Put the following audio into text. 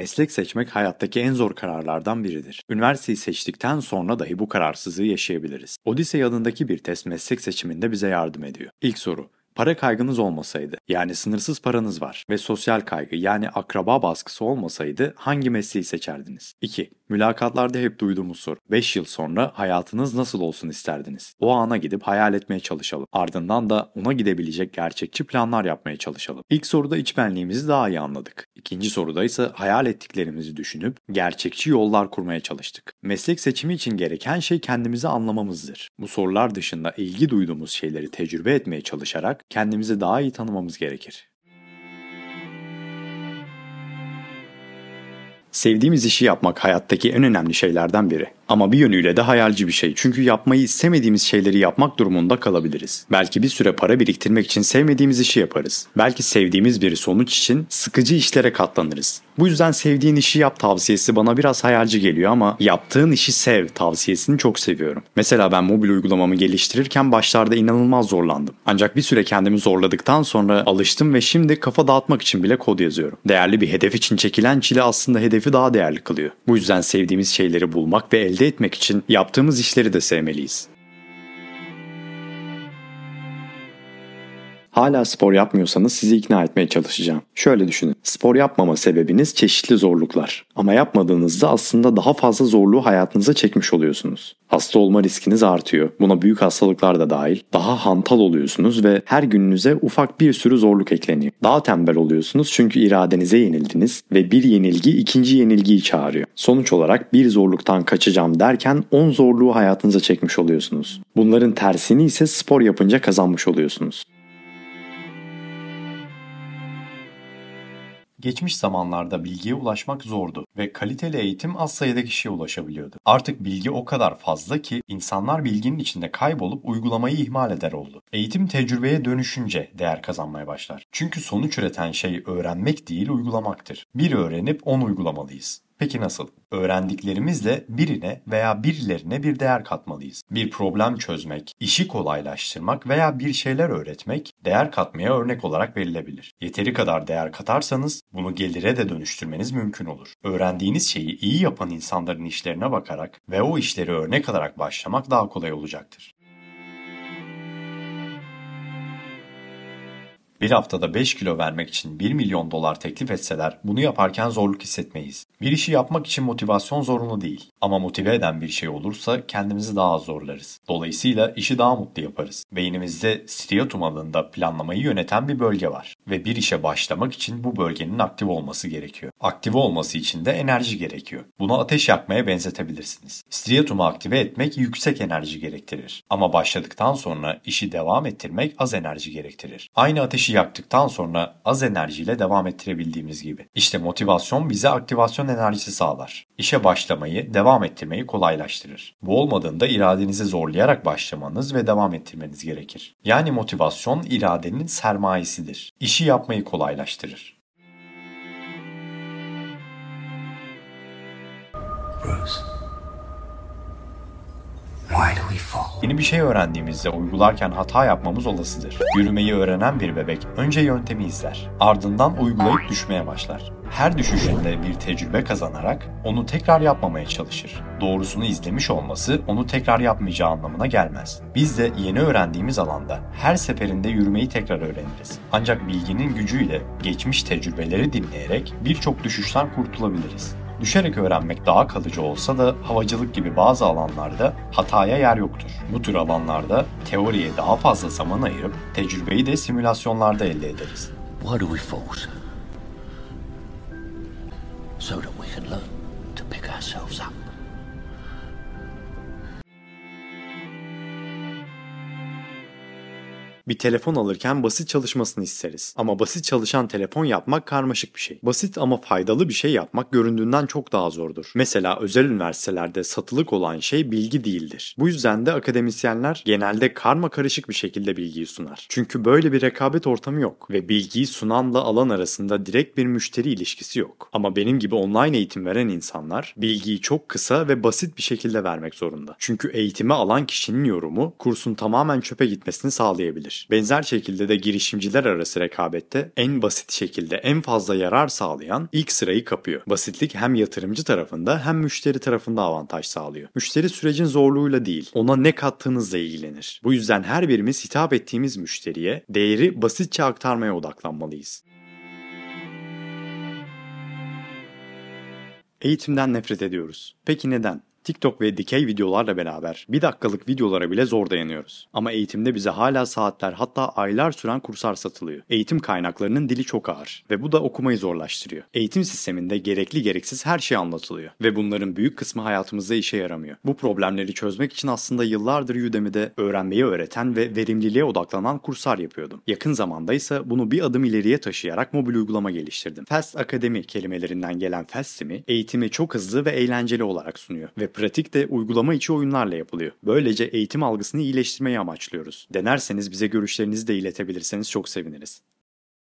Meslek seçmek hayattaki en zor kararlardan biridir. Üniversiteyi seçtikten sonra dahi bu kararsızlığı yaşayabiliriz. Odyssey adındaki bir test meslek seçiminde bize yardım ediyor. İlk soru, Para kaygınız olmasaydı, yani sınırsız paranız var ve sosyal kaygı yani akraba baskısı olmasaydı hangi mesleği seçerdiniz? 2. Mülakatlarda hep duyduğumuz soru. 5 yıl sonra hayatınız nasıl olsun isterdiniz? O ana gidip hayal etmeye çalışalım. Ardından da ona gidebilecek gerçekçi planlar yapmaya çalışalım. İlk soruda iç benliğimizi daha iyi anladık. İkinci soruda ise hayal ettiklerimizi düşünüp gerçekçi yollar kurmaya çalıştık. Meslek seçimi için gereken şey kendimizi anlamamızdır. Bu sorular dışında ilgi duyduğumuz şeyleri tecrübe etmeye çalışarak kendimizi daha iyi tanımamız gerekir. Sevdiğimiz işi yapmak hayattaki en önemli şeylerden biri. Ama bir yönüyle de hayalci bir şey. Çünkü yapmayı istemediğimiz şeyleri yapmak durumunda kalabiliriz. Belki bir süre para biriktirmek için sevmediğimiz işi yaparız. Belki sevdiğimiz bir sonuç için sıkıcı işlere katlanırız. Bu yüzden sevdiğin işi yap tavsiyesi bana biraz hayalci geliyor ama yaptığın işi sev tavsiyesini çok seviyorum. Mesela ben mobil uygulamamı geliştirirken başlarda inanılmaz zorlandım. Ancak bir süre kendimi zorladıktan sonra alıştım ve şimdi kafa dağıtmak için bile kod yazıyorum. Değerli bir hedef için çekilen çile aslında hedefi daha değerli kılıyor. Bu yüzden sevdiğimiz şeyleri bulmak ve elde elde etmek için yaptığımız işleri de sevmeliyiz. Hala spor yapmıyorsanız sizi ikna etmeye çalışacağım. Şöyle düşünün. Spor yapmama sebebiniz çeşitli zorluklar. Ama yapmadığınızda aslında daha fazla zorluğu hayatınıza çekmiş oluyorsunuz. Hasta olma riskiniz artıyor. Buna büyük hastalıklar da dahil. Daha hantal oluyorsunuz ve her gününüze ufak bir sürü zorluk ekleniyor. Daha tembel oluyorsunuz çünkü iradenize yenildiniz ve bir yenilgi ikinci yenilgiyi çağırıyor. Sonuç olarak bir zorluktan kaçacağım derken 10 zorluğu hayatınıza çekmiş oluyorsunuz. Bunların tersini ise spor yapınca kazanmış oluyorsunuz. Geçmiş zamanlarda bilgiye ulaşmak zordu ve kaliteli eğitim az sayıda kişiye ulaşabiliyordu. Artık bilgi o kadar fazla ki insanlar bilginin içinde kaybolup uygulamayı ihmal eder oldu. Eğitim tecrübeye dönüşünce değer kazanmaya başlar. Çünkü sonuç üreten şey öğrenmek değil uygulamaktır. Bir öğrenip onu uygulamalıyız. Peki nasıl? Öğrendiklerimizle birine veya birilerine bir değer katmalıyız. Bir problem çözmek, işi kolaylaştırmak veya bir şeyler öğretmek değer katmaya örnek olarak verilebilir. Yeteri kadar değer katarsanız bunu gelire de dönüştürmeniz mümkün olur. Öğrendiğiniz şeyi iyi yapan insanların işlerine bakarak ve o işleri örnek alarak başlamak daha kolay olacaktır. Bir haftada 5 kilo vermek için 1 milyon dolar teklif etseler bunu yaparken zorluk hissetmeyiz. Bir işi yapmak için motivasyon zorunlu değil. Ama motive eden bir şey olursa kendimizi daha az zorlarız. Dolayısıyla işi daha mutlu yaparız. Beynimizde striatum adında planlamayı yöneten bir bölge var. Ve bir işe başlamak için bu bölgenin aktif olması gerekiyor. Aktive olması için de enerji gerekiyor. Bunu ateş yakmaya benzetebilirsiniz. Striatumu aktive etmek yüksek enerji gerektirir. Ama başladıktan sonra işi devam ettirmek az enerji gerektirir. Aynı ateşi yaktıktan sonra az enerjiyle devam ettirebildiğimiz gibi. İşte motivasyon bize aktivasyon enerjisi sağlar. İşe başlamayı, devam ettirmeyi kolaylaştırır. Bu olmadığında iradenizi zorlayarak başlamanız ve devam ettirmeniz gerekir. Yani motivasyon iradenin sermayesidir. İşi yapmayı kolaylaştırır. Rose. Yeni bir şey öğrendiğimizde uygularken hata yapmamız olasıdır. Yürümeyi öğrenen bir bebek önce yöntemi izler. Ardından uygulayıp düşmeye başlar. Her düşüşünde bir tecrübe kazanarak onu tekrar yapmamaya çalışır. Doğrusunu izlemiş olması onu tekrar yapmayacağı anlamına gelmez. Biz de yeni öğrendiğimiz alanda her seferinde yürümeyi tekrar öğreniriz. Ancak bilginin gücüyle geçmiş tecrübeleri dinleyerek birçok düşüşten kurtulabiliriz. Düşerek öğrenmek daha kalıcı olsa da havacılık gibi bazı alanlarda hataya yer yoktur. Bu tür alanlarda teoriye daha fazla zaman ayırıp tecrübeyi de simülasyonlarda elde ederiz. Why do we fall? So that we can learn to pick ourselves up. Bir telefon alırken basit çalışmasını isteriz. Ama basit çalışan telefon yapmak karmaşık bir şey. Basit ama faydalı bir şey yapmak göründüğünden çok daha zordur. Mesela özel üniversitelerde satılık olan şey bilgi değildir. Bu yüzden de akademisyenler genelde karma karışık bir şekilde bilgiyi sunar. Çünkü böyle bir rekabet ortamı yok ve bilgiyi sunanla alan arasında direkt bir müşteri ilişkisi yok. Ama benim gibi online eğitim veren insanlar bilgiyi çok kısa ve basit bir şekilde vermek zorunda. Çünkü eğitimi alan kişinin yorumu kursun tamamen çöpe gitmesini sağlayabilir. Benzer şekilde de girişimciler arası rekabette en basit şekilde en fazla yarar sağlayan ilk sırayı kapıyor. Basitlik hem yatırımcı tarafında hem müşteri tarafında avantaj sağlıyor. Müşteri sürecin zorluğuyla değil, ona ne kattığınızla ilgilenir. Bu yüzden her birimiz hitap ettiğimiz müşteriye değeri basitçe aktarmaya odaklanmalıyız. Eğitimden nefret ediyoruz. Peki neden? TikTok ve dikey videolarla beraber bir dakikalık videolara bile zor dayanıyoruz. Ama eğitimde bize hala saatler hatta aylar süren kurslar satılıyor. Eğitim kaynaklarının dili çok ağır ve bu da okumayı zorlaştırıyor. Eğitim sisteminde gerekli gereksiz her şey anlatılıyor ve bunların büyük kısmı hayatımızda işe yaramıyor. Bu problemleri çözmek için aslında yıllardır Udemy'de öğrenmeyi öğreten ve verimliliğe odaklanan kurslar yapıyordum. Yakın zamanda ise bunu bir adım ileriye taşıyarak mobil uygulama geliştirdim. Fast Academy kelimelerinden gelen Fast'imi eğitimi çok hızlı ve eğlenceli olarak sunuyor ve pratik de uygulama içi oyunlarla yapılıyor. Böylece eğitim algısını iyileştirmeyi amaçlıyoruz. Denerseniz bize görüşlerinizi de iletebilirseniz çok seviniriz.